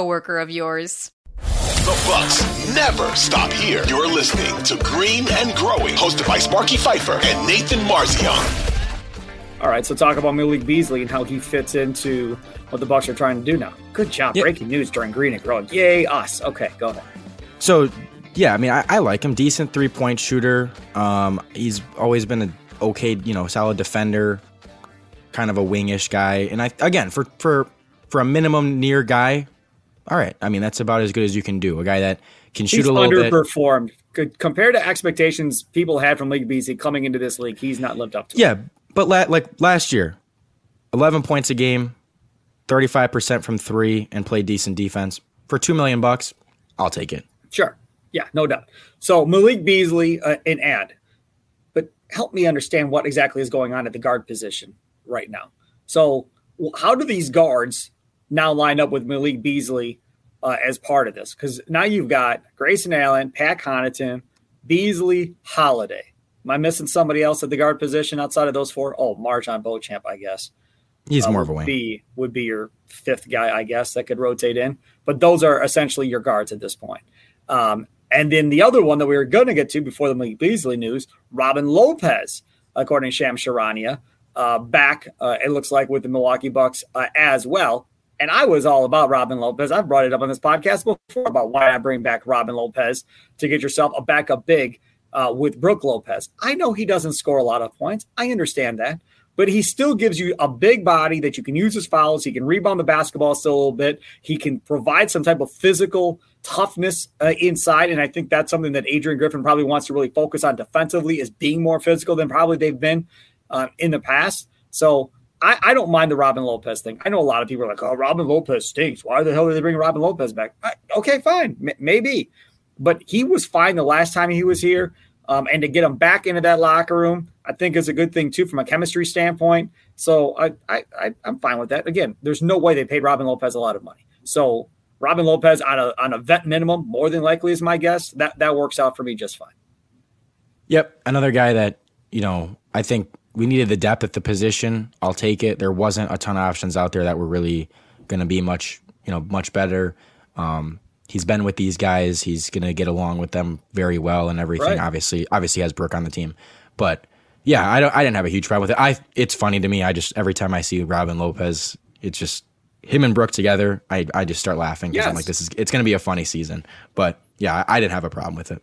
coworker of yours. The Bucks never stop here. You're listening to Green and Growing, hosted by Sparky Fifer and Nathan Marzion. All right, so talk about Malik Beasley and how he fits into what the Bucks are trying to do now. Good job, yep. breaking news during Green and Growing. Yay, us. Okay, go ahead. So, yeah, I mean, I, I like him. Decent three point shooter. Um, he's always been an okay, you know, solid defender, kind of a wingish guy. And I again for for for a minimum near guy, all right. I mean, that's about as good as you can do. A guy that can shoot he's a little underperformed. bit. Compared to expectations people had from League BC coming into this league, he's not lived up to. Yeah, but la- like last year, 11 points a game, 35% from 3 and played decent defense. For 2 million bucks, I'll take it. Sure. Yeah, no doubt. So Malik Beasley, uh, an ad. But help me understand what exactly is going on at the guard position right now. So how do these guards now line up with Malik Beasley uh, as part of this because now you've got Grayson Allen, Pat Connaughton, Beasley, Holiday. Am I missing somebody else at the guard position outside of those four? Oh, MarJon Beauchamp, I guess. He's uh, more of a wing. Be, would be your fifth guy, I guess, that could rotate in. But those are essentially your guards at this point. Um, and then the other one that we were going to get to before the Malik Beasley news, Robin Lopez, according to Shams Charania, uh, back, uh, it looks like, with the Milwaukee Bucks uh, as well. And I was all about Robin Lopez. I've brought it up on this podcast before about why I bring back Robin Lopez to get yourself a backup big uh, with Brook Lopez. I know he doesn't score a lot of points. I understand that. But he still gives you a big body that you can use as fouls. He can rebound the basketball still a little bit. He can provide some type of physical toughness uh, inside. And I think that's something that Adrian Griffin probably wants to really focus on defensively is being more physical than probably they've been uh, in the past. So I, I, don't mind the Robin Lopez thing. I know a lot of people are like, "Oh, Robin Lopez stinks. Why the hell did they bring Robin Lopez back?" I, okay, fine, M- maybe, but he was fine the last time he was here, um, and to get him back into that locker room, I think is a good thing too from a chemistry standpoint. So I, I, I am fine with that. Again, there's no way they paid Robin Lopez a lot of money. So Robin Lopez on a on a vet minimum, more than likely is my guess. That that works out for me just fine. Yep, another guy that you know I think we needed the depth at the position. I'll take it. There wasn't a ton of options out there that were really going to be much, you know, much better. Um, he's been with these guys. He's going to get along with them very well and everything. Right. Obviously, obviously has Brook on the team, but yeah, I don't. I didn't have a huge problem with it. I. It's funny to me. I just every time I see Robin Lopez, it's just him and Brook together. I I just start laughing because yes. I'm like, this is. It's going to be a funny season. But yeah, I, I didn't have a problem with it.